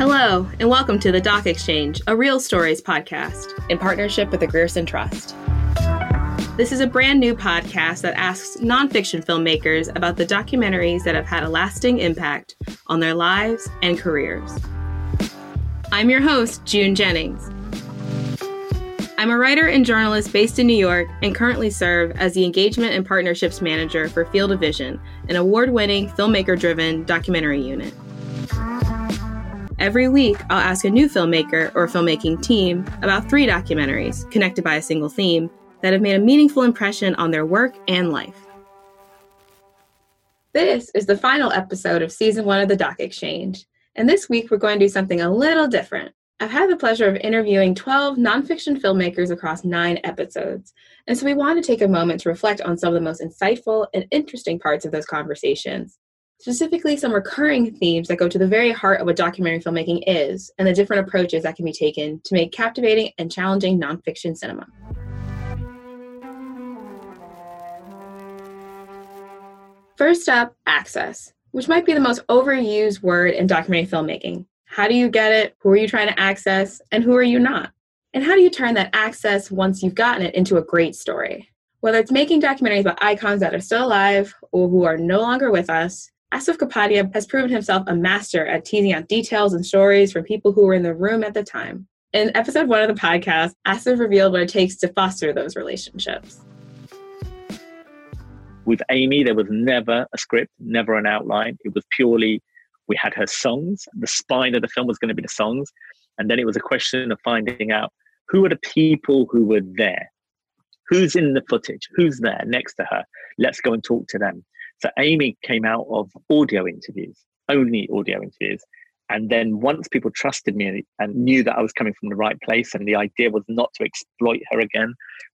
Hello, and welcome to the Doc Exchange, a Real Stories podcast in partnership with the Grierson Trust. This is a brand new podcast that asks nonfiction filmmakers about the documentaries that have had a lasting impact on their lives and careers. I'm your host, June Jennings. I'm a writer and journalist based in New York and currently serve as the Engagement and Partnerships Manager for Field of Vision, an award winning filmmaker driven documentary unit. Every week, I'll ask a new filmmaker or filmmaking team about three documentaries connected by a single theme that have made a meaningful impression on their work and life. This is the final episode of season one of the Doc Exchange, and this week we're going to do something a little different. I've had the pleasure of interviewing 12 nonfiction filmmakers across nine episodes, and so we want to take a moment to reflect on some of the most insightful and interesting parts of those conversations specifically some recurring themes that go to the very heart of what documentary filmmaking is and the different approaches that can be taken to make captivating and challenging nonfiction cinema. First up, access, which might be the most overused word in documentary filmmaking. How do you get it? Who are you trying to access? And who are you not? And how do you turn that access once you've gotten it into a great story? Whether it's making documentaries about icons that are still alive or who are no longer with us, Asif Kapadia has proven himself a master at teasing out details and stories from people who were in the room at the time. In episode one of the podcast, Asif revealed what it takes to foster those relationships. With Amy, there was never a script, never an outline. It was purely, we had her songs. The spine of the film was going to be the songs. And then it was a question of finding out who are the people who were there? Who's in the footage? Who's there next to her? Let's go and talk to them. So Amy came out of audio interviews, only audio interviews. And then once people trusted me and knew that I was coming from the right place, and the idea was not to exploit her again,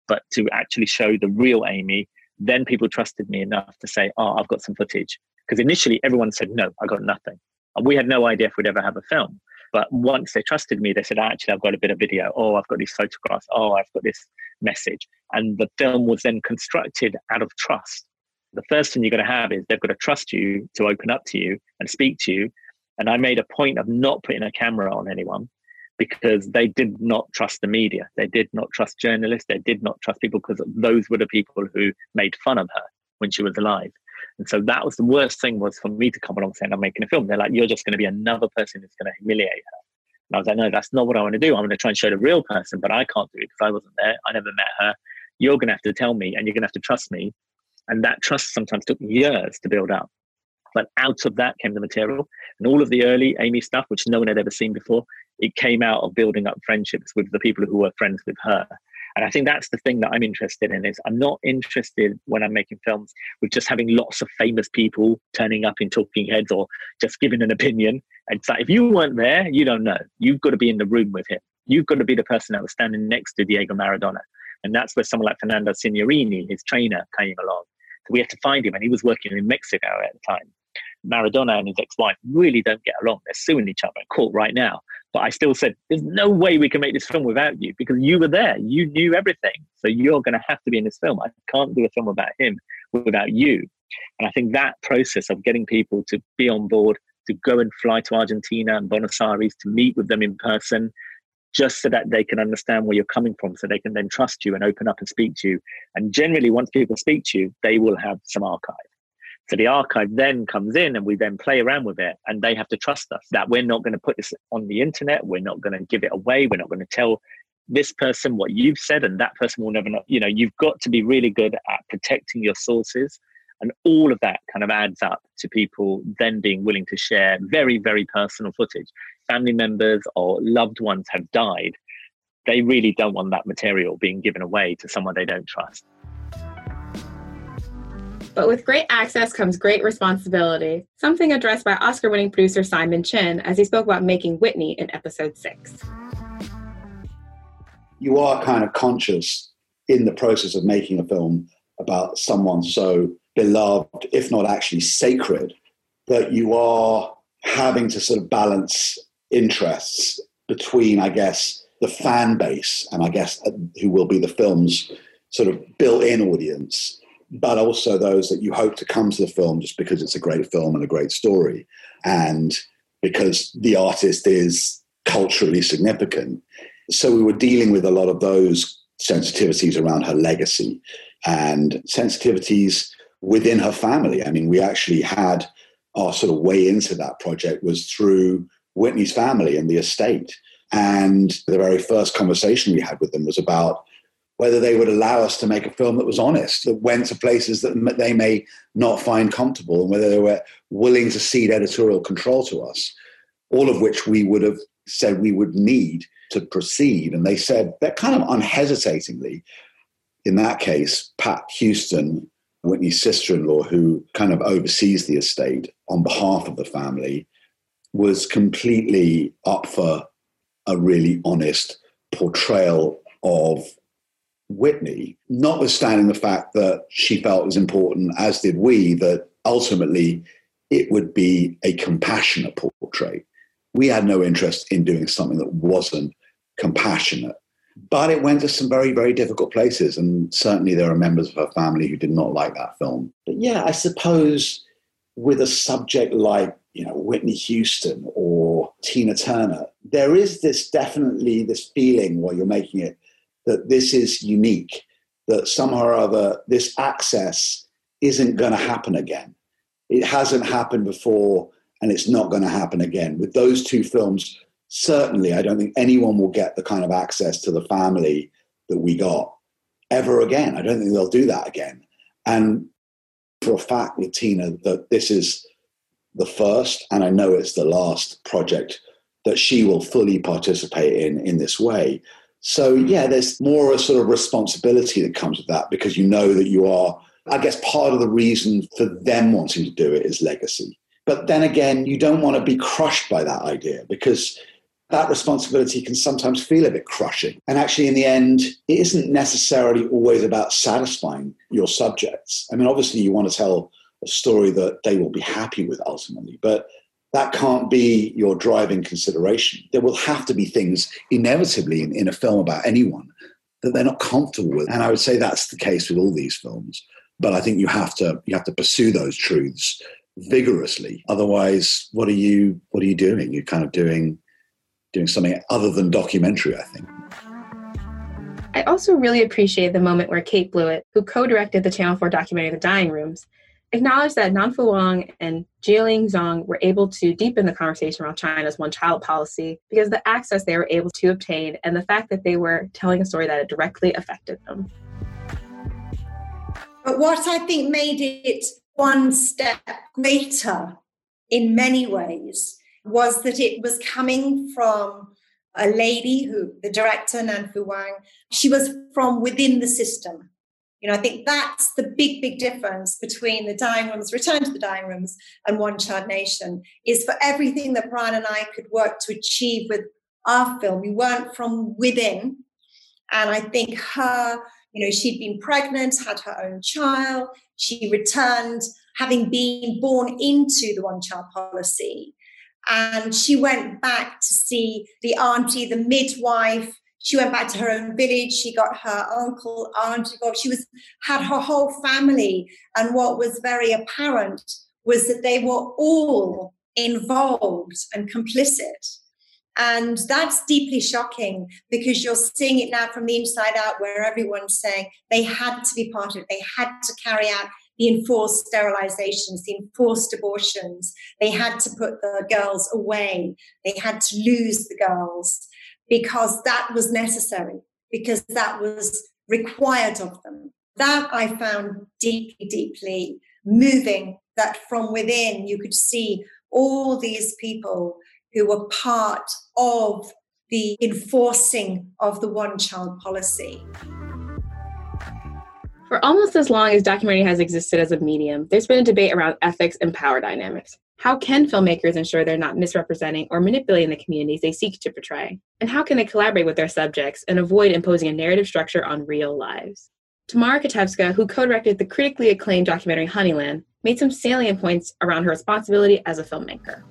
but to actually show the real Amy, then people trusted me enough to say, Oh, I've got some footage. Because initially everyone said, No, I got nothing. And we had no idea if we'd ever have a film. But once they trusted me, they said, Actually, I've got a bit of video. Oh, I've got these photographs. Oh, I've got this message. And the film was then constructed out of trust the first thing you're going to have is they've got to trust you to open up to you and speak to you. And I made a point of not putting a camera on anyone because they did not trust the media. They did not trust journalists. They did not trust people because those were the people who made fun of her when she was alive. And so that was the worst thing was for me to come along saying I'm making a film. They're like, you're just going to be another person that's going to humiliate her. And I was like, no, that's not what I want to do. I'm going to try and show the real person, but I can't do it because I wasn't there. I never met her. You're going to have to tell me and you're going to have to trust me and that trust sometimes took years to build up. But out of that came the material. And all of the early Amy stuff, which no one had ever seen before, it came out of building up friendships with the people who were friends with her. And I think that's the thing that I'm interested in is I'm not interested when I'm making films with just having lots of famous people turning up in talking heads or just giving an opinion. And so if you weren't there, you don't know. You've got to be in the room with him. You've got to be the person that was standing next to Diego Maradona. And that's where someone like Fernando Signorini, his trainer, came along we had to find him, and he was working in Mexico at the time. Maradona and his ex-wife really don't get along. They're suing each other in court right now. But I still said, there's no way we can make this film without you because you were there. You knew everything. So you're going to have to be in this film. I can't do a film about him without you. And I think that process of getting people to be on board, to go and fly to Argentina and Buenos Aires, to meet with them in person, just so that they can understand where you're coming from, so they can then trust you and open up and speak to you. And generally, once people speak to you, they will have some archive. So the archive then comes in and we then play around with it and they have to trust us that we're not going to put this on the internet. We're not going to give it away. We're not going to tell this person what you've said and that person will never know. You know, you've got to be really good at protecting your sources. And all of that kind of adds up to people then being willing to share very, very personal footage. Family members or loved ones have died. They really don't want that material being given away to someone they don't trust. But with great access comes great responsibility, something addressed by Oscar winning producer Simon Chinn as he spoke about making Whitney in episode six. You are kind of conscious in the process of making a film about someone so beloved, if not actually sacred, that you are having to sort of balance interests between, I guess, the fan base and I guess uh, who will be the film's sort of built in audience but also those that you hope to come to the film just because it's a great film and a great story, and because the artist is culturally significant. So we were dealing with a lot of those sensitivities around her legacy and sensitivities within her family. I mean, we actually had our sort of way into that project was through Whitney's family and the estate. And the very first conversation we had with them was about whether they would allow us to make a film that was honest, that went to places that they may not find comfortable, and whether they were willing to cede editorial control to us, all of which we would have said we would need to proceed. And they said that kind of unhesitatingly. In that case, Pat Houston, Whitney's sister in law, who kind of oversees the estate on behalf of the family, was completely up for a really honest portrayal of Whitney, notwithstanding the fact that she felt it was important, as did we, that ultimately it would be a compassionate portrait. We had no interest in doing something that wasn't compassionate. But it went to some very, very difficult places. And certainly there are members of her family who did not like that film. But yeah, I suppose with a subject like, you know, Whitney Houston or Tina Turner, there is this definitely this feeling while you're making it that this is unique, that somehow or other this access isn't going to happen again. It hasn't happened before and it's not going to happen again. With those two films, certainly I don't think anyone will get the kind of access to the family that we got ever again. I don't think they'll do that again. And for a fact with Tina, that this is the first, and I know it's the last project that she will fully participate in in this way. So yeah, there's more a sort of responsibility that comes with that because you know that you are, I guess part of the reason for them wanting to do it is legacy. But then again, you don't want to be crushed by that idea because that responsibility can sometimes feel a bit crushing. And actually, in the end, it isn't necessarily always about satisfying your subjects. I mean, obviously, you want to tell a story that they will be happy with ultimately, but that can't be your driving consideration. There will have to be things inevitably in, in, a film about anyone that they're not comfortable with. And I would say that's the case with all these films. But I think you have to you have to pursue those truths vigorously. Otherwise, what are you what are you doing? You're kind of doing doing something other than documentary, I think. I also really appreciate the moment where Kate Blewett, who co-directed the Channel 4 documentary The Dying Rooms, acknowledged that Nanfu Wang and Jieling Zhang were able to deepen the conversation around China's one child policy because the access they were able to obtain and the fact that they were telling a story that it directly affected them. But what I think made it one step greater in many ways was that it was coming from a lady who, the director, Nanfu Wang, she was from within the system. You know, I think that's the big, big difference between the dying rooms, return to the dying rooms, and One Child Nation is for everything that Brian and I could work to achieve with our film. We weren't from within. And I think her, you know, she'd been pregnant, had her own child. She returned, having been born into the one child policy. And she went back to see the auntie, the midwife, she went back to her own village. She got her uncle, aunt involved. She was had her whole family. And what was very apparent was that they were all involved and complicit. And that's deeply shocking because you're seeing it now from the inside out, where everyone's saying they had to be part of it, they had to carry out the enforced sterilizations, the enforced abortions. They had to put the girls away, they had to lose the girls because that was necessary, because that was required of them. That I found deeply, deeply moving, that from within you could see all these people who were part of the enforcing of the one child policy. For almost as long as documentary has existed as a medium, there's been a debate around ethics and power dynamics. How can filmmakers ensure they're not misrepresenting or manipulating the communities they seek to portray? And how can they collaborate with their subjects and avoid imposing a narrative structure on real lives? Tamara Kotevska, who co directed the critically acclaimed documentary Honeyland, made some salient points around her responsibility as a filmmaker.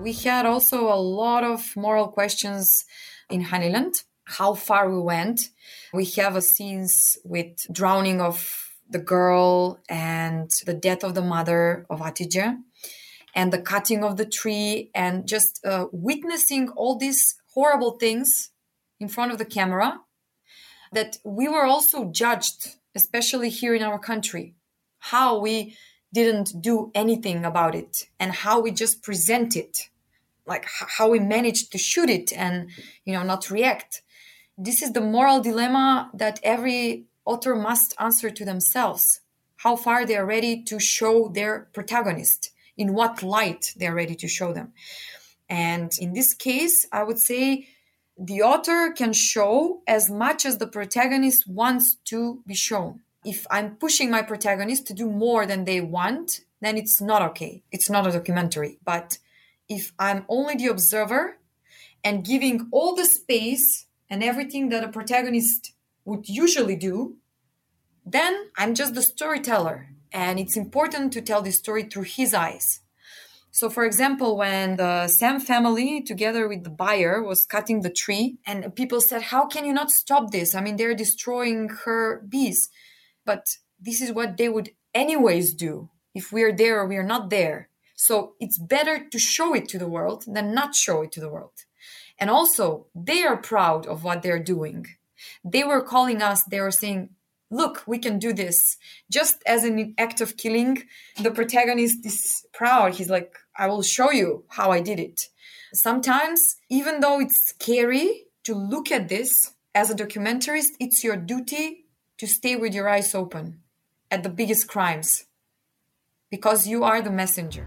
We had also a lot of moral questions in Honeyland, how far we went. We have a scenes with drowning of the girl and the death of the mother of Hatidze and the cutting of the tree and just uh, witnessing all these horrible things in front of the camera that we were also judged especially here in our country how we didn't do anything about it and how we just present it like how we managed to shoot it and you know not react this is the moral dilemma that every author must answer to themselves how far they are ready to show their protagonist in what light they are ready to show them and in this case i would say the author can show as much as the protagonist wants to be shown if I'm pushing my protagonist to do more than they want, then it's not okay. It's not a documentary. But if I'm only the observer and giving all the space and everything that a protagonist would usually do, then I'm just the storyteller. And it's important to tell this story through his eyes. So, for example, when the Sam family, together with the buyer, was cutting the tree, and people said, How can you not stop this? I mean, they're destroying her bees but this is what they would anyways do if we're there or we're not there. So it's better to show it to the world than not show it to the world. And also, they are proud of what they're doing. They were calling us, they were saying, Look, we can do this. Just as an act of killing, the protagonist is proud. He's like, I will show you how I did it. Sometimes, even though it's scary to look at this as a documentarist, it's your duty to stay with your eyes open at the biggest crimes because you are the messenger.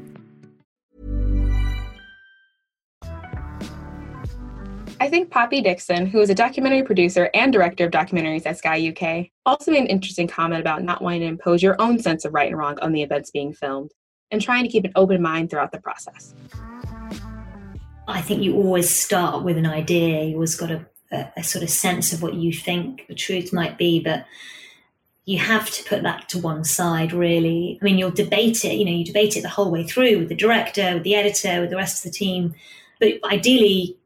I think Poppy Dixon, who is a documentary producer and director of documentaries at Sky UK, also made an interesting comment about not wanting to impose your own sense of right and wrong on the events being filmed and trying to keep an open mind throughout the process. I think you always start with an idea. You always got a, a, a sort of sense of what you think the truth might be, but you have to put that to one side, really. I mean, you'll debate it, you know, you debate it the whole way through with the director, with the editor, with the rest of the team. But ideally,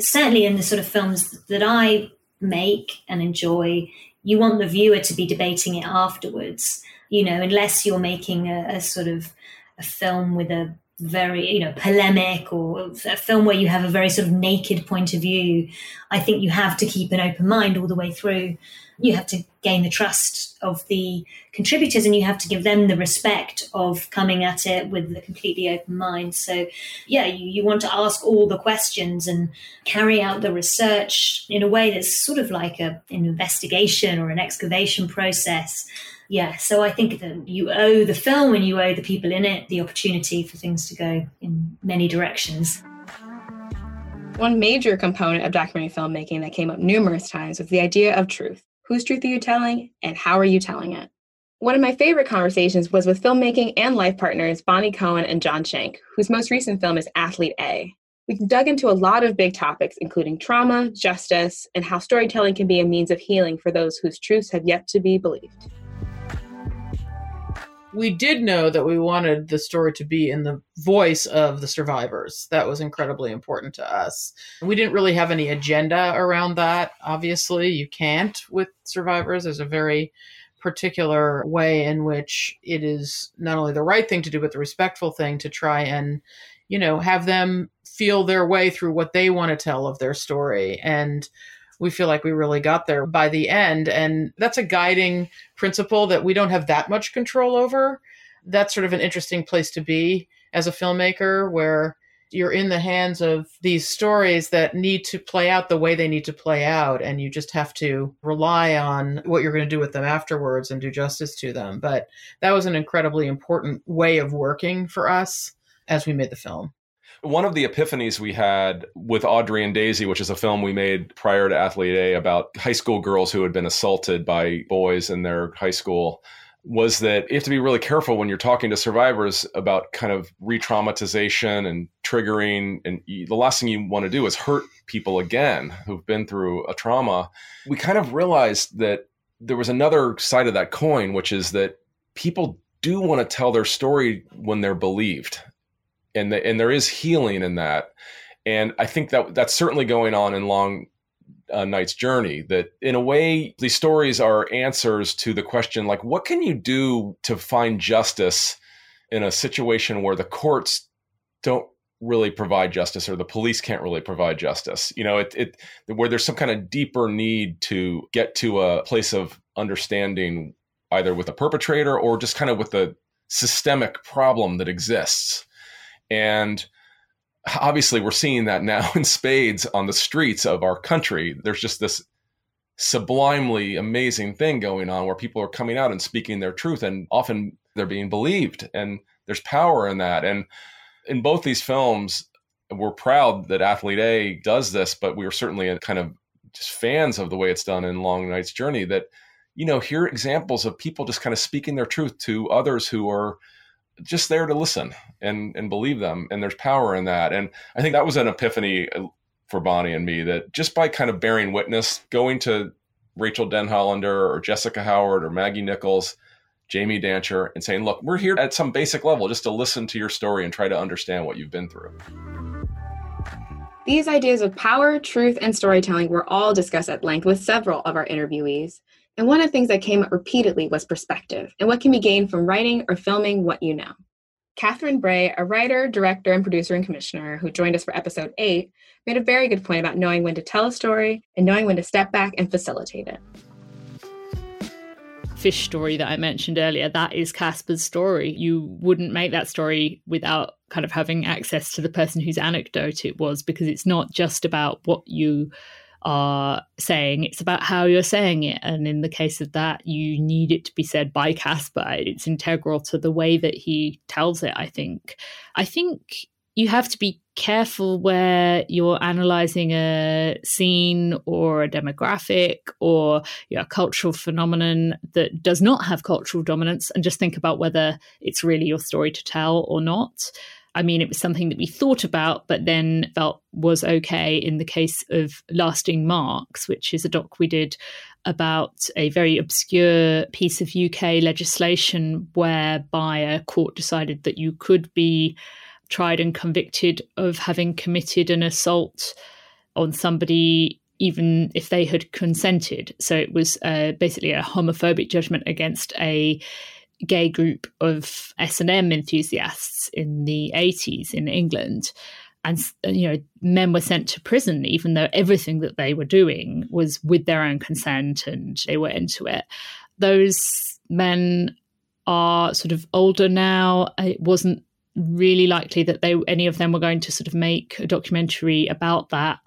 certainly in the sort of films that I make and enjoy, you want the viewer to be debating it afterwards. You know, unless you're making a, a sort of a film with a very you know polemic or a film where you have a very sort of naked point of view i think you have to keep an open mind all the way through you have to gain the trust of the contributors and you have to give them the respect of coming at it with a completely open mind. So, yeah, you, you want to ask all the questions and carry out the research in a way that's sort of like a, an investigation or an excavation process. Yeah, so I think that you owe the film and you owe the people in it the opportunity for things to go in many directions. One major component of documentary filmmaking that came up numerous times was the idea of truth. Whose truth are you telling, and how are you telling it? One of my favorite conversations was with filmmaking and life partners Bonni Cohen and Jon Shenk, whose most recent film is Athlete A. We dug into a lot of big topics, including trauma, justice, and how storytelling can be a means of healing for those whose truths have yet to be believed we did know that we wanted the story to be in the voice of the survivors. That was incredibly important to us. We didn't really have any agenda around that. Obviously, you can't with survivors. There's a very particular way in which it is not only the right thing to do, but the respectful thing to try and, you know, have them feel their way through what they want to tell of their story. And we feel like we really got there by the end. And that's a guiding principle that we don't have that much control over. That's sort of an interesting place to be as a filmmaker, where you're in the hands of these stories that need to play out the way they need to play out. And you just have to rely on what you're going to do with them afterwards and do justice to them. But that was an incredibly important way of working for us as we made the film. One of the epiphanies we had with Audrey and Daisy, which is a film we made prior to Athlete A about high school girls who had been assaulted by boys in their high school, was that you have to be really careful when you're talking to survivors about kind of re traumatization and triggering. And the last thing you want to do is hurt people again who've been through a trauma. We kind of realized that there was another side of that coin, which is that people do want to tell their story when they're believed and the, and there is healing in that. And I think that that's certainly going on in Long uh, Night's Journey. That in a way, these stories are answers to the question like, what can you do to find justice in a situation where the courts don't really provide justice or the police can't really provide justice you know it, it where there's some kind of deeper need to get to a place of understanding either with the perpetrator or just kind of with the systemic problem that exists and obviously, we're seeing that now in spades on the streets of our country. There's just this sublimely amazing thing going on where people are coming out and speaking their truth, and often they're being believed. And there's power in that. And in both these films, we're proud that Athlete A does this, but we are certainly kind of just fans of the way it's done in Long Night's Journey that, you know, hear examples of people just kind of speaking their truth to others who are just there to listen and and believe them and there's power in that. And i think that was an epiphany uh, for bonni and me that just by kind of bearing witness going to rachael denhollander or jessica howard or maggie nichols jamie dantzscher and saying look we're here at some basic level just to listen to your story and try to understand what you've been through. These ideas of power truth and storytelling were all discussed at length with several of our interviewees and one of the things that came up repeatedly was perspective and what can be gained from writing or filming what you know. Catherine Bray, a writer, director, and producer and commissioner who joined us for episode eight, made a very good point about knowing when to tell a story and knowing when to step back and facilitate it. Fish story that I mentioned earlier, that is Casper's story. You wouldn't make that story without kind of having access to the person whose anecdote it was, because it's not just about what you are saying. It's about how you're saying it. And in the case of that, you need it to be said by Casper. It's integral to the way that he tells it, I think. I think you have to be careful where you're analyzing a scene or a demographic or you know, a cultural phenomenon that does not have cultural dominance and just think about whether it's really your story to tell or not. I mean, it was something that we thought about, but then felt was okay in the case of Lasting Marks, which is a doc we did about a very obscure piece of UK legislation whereby a court decided that you could be tried and convicted of having committed an assault on somebody even if they had consented. So it was uh, basically a homophobic judgment against a gay group of S&M enthusiasts in the 80s in England. And you know men were sent to prison even though everything that they were doing was with their own consent and they were into it. Those men are sort of older now. It wasn't really likely that they any of them were going to sort of make a documentary about that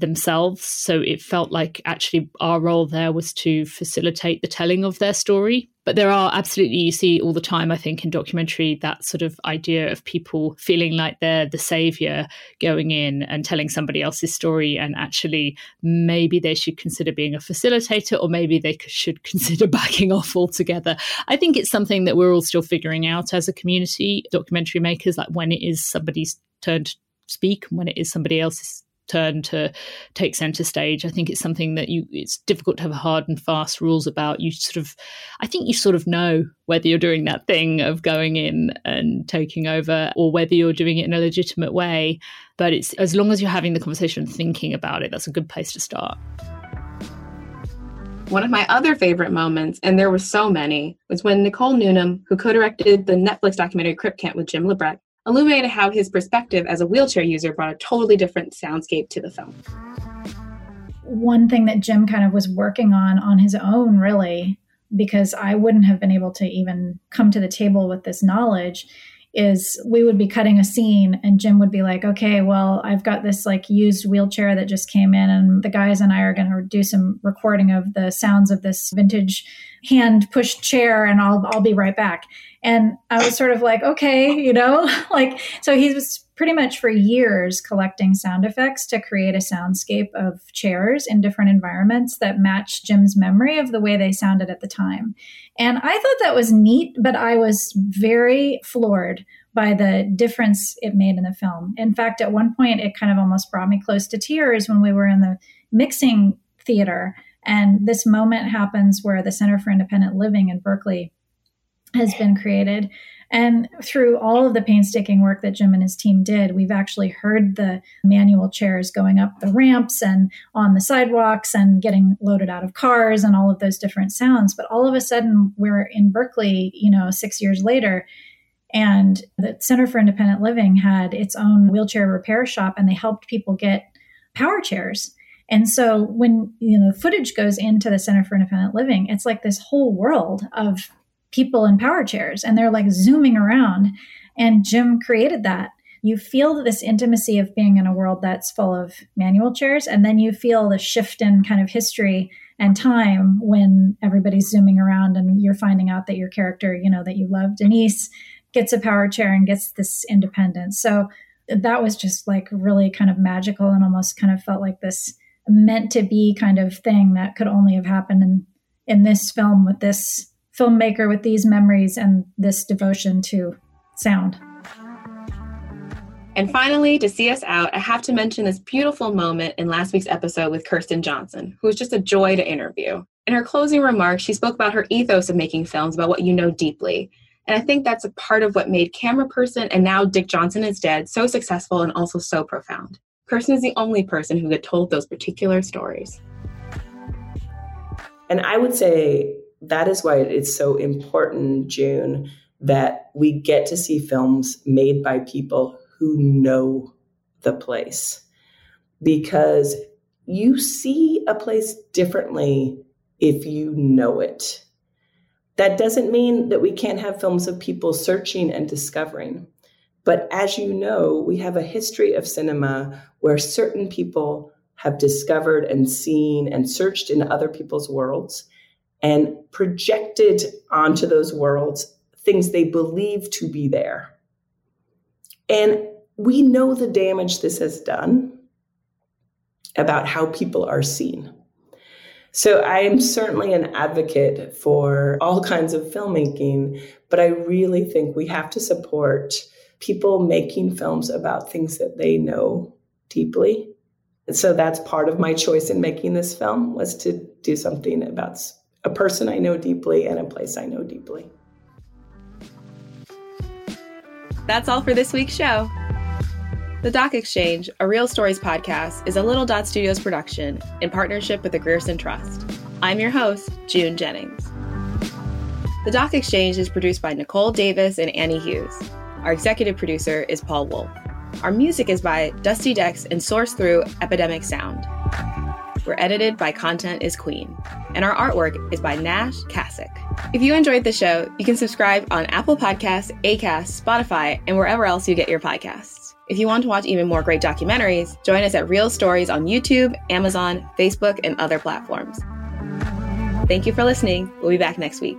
themselves. So it felt like actually our role there was to facilitate the telling of their story. But there are absolutely, you see all the time, I think, in documentary, that sort of idea of people feeling like they're the savior going in and telling somebody else's story. And actually, maybe they should consider being a facilitator or maybe they should consider backing off altogether. I think it's something that we're all still figuring out as a community, documentary makers, like when it is somebody's turn to speak, and when it is somebody else's turn to take center stage. I think it's something that you it's difficult to have hard and fast rules about. You sort of I think you sort of know whether you're doing that thing of going in and taking over or whether you're doing it in a legitimate way. But it's as long as you're having the conversation and thinking about it, that's a good place to start. One of my other favorite moments, and there were so many, was when Nicole Newnham, who co-directed the Netflix documentary Crip Camp with Jim LeBrecht, illuminated how his perspective as a wheelchair user brought a totally different soundscape to the film. One thing that Jim kind of was working on on his own, really, because I wouldn't have been able to even come to the table with this knowledge, is we would be cutting a scene and Jim would be like, okay, well, I've got this like used wheelchair that just came in, and the guys and I are going to do some recording of the sounds of this vintage hand pushed chair, and I'll, I'll be right back. And I was sort of like, okay, you know, like, so he was pretty much for years collecting sound effects to create a soundscape of chairs in different environments that matched Jim's memory of the way they sounded at the time. And I thought that was neat, but I was very floored by the difference it made in the film. In fact, at one point, it kind of almost brought me close to tears when we were in the mixing theater. And this moment happens where the Center for Independent Living in Berkeley has been created. And through all of the painstaking work that Jim and his team did, we've actually heard the manual chairs going up the ramps and on the sidewalks and getting loaded out of cars and all of those different sounds. But all of a sudden, we're in Berkeley, you know, six years later. And the Center for Independent Living had its own wheelchair repair shop and they helped people get power chairs. And so when you know the footage goes into the Center for Independent Living, it's like this whole world of people in power chairs and they're like zooming around. And Jim created that. You feel this intimacy of being in a world that's full of manual chairs, and then you feel the shift in kind of history and time when everybody's zooming around and you're finding out that your character, you know, that you love, Denise, gets a power chair and gets this independence. So that was just like really kind of magical and almost kind of felt like this meant to be kind of thing that could only have happened in in this film with this filmmaker with these memories and this devotion to sound. And finally, to see us out, I have to mention this beautiful moment in last week's episode with Kirsten Johnson, who was just a joy to interview. In her closing remarks, she spoke about her ethos of making films about what you know deeply. And I think that's a part of what made Cameraperson and now Dick Johnson is Dead so successful and also so profound. Kirsten is the only person who had told those particular stories. And I would say that is why it's so important, June, that we get to see films made by people who know the place. Because you see a place differently if you know it. That doesn't mean that we can't have films of people searching and discovering. But as you know, we have a history of cinema where certain people have discovered and seen and searched in other people's worlds and projected onto those worlds things they believe to be there. And we know the damage this has done about how people are seen. So I am certainly an advocate for all kinds of filmmaking, but I really think we have to support people making films about things that they know deeply. And so that's part of my choice in making this film was to do something about a person I know deeply and a place I know deeply. That's all for this week's show. The Doc Exchange, a Real Stories podcast, is a Little Dot Studios production in partnership with the Grierson Trust. I'm your host, June Jennings. The Doc Exchange is produced by Nicole Davis and Annie Hughes. Our executive producer is Paul Woolf. Our music is by Dusty Decks and sourced through Epidemic Sound. We're edited by Content is Queen. And our artwork is by Nash Kasic. If you enjoyed the show, you can subscribe on Apple Podcasts, Acast, Spotify, and wherever else you get your podcasts. If you want to watch even more great documentaries, join us at Real Stories on YouTube, Amazon, Facebook, and other platforms. Thank you for listening. We'll be back next week.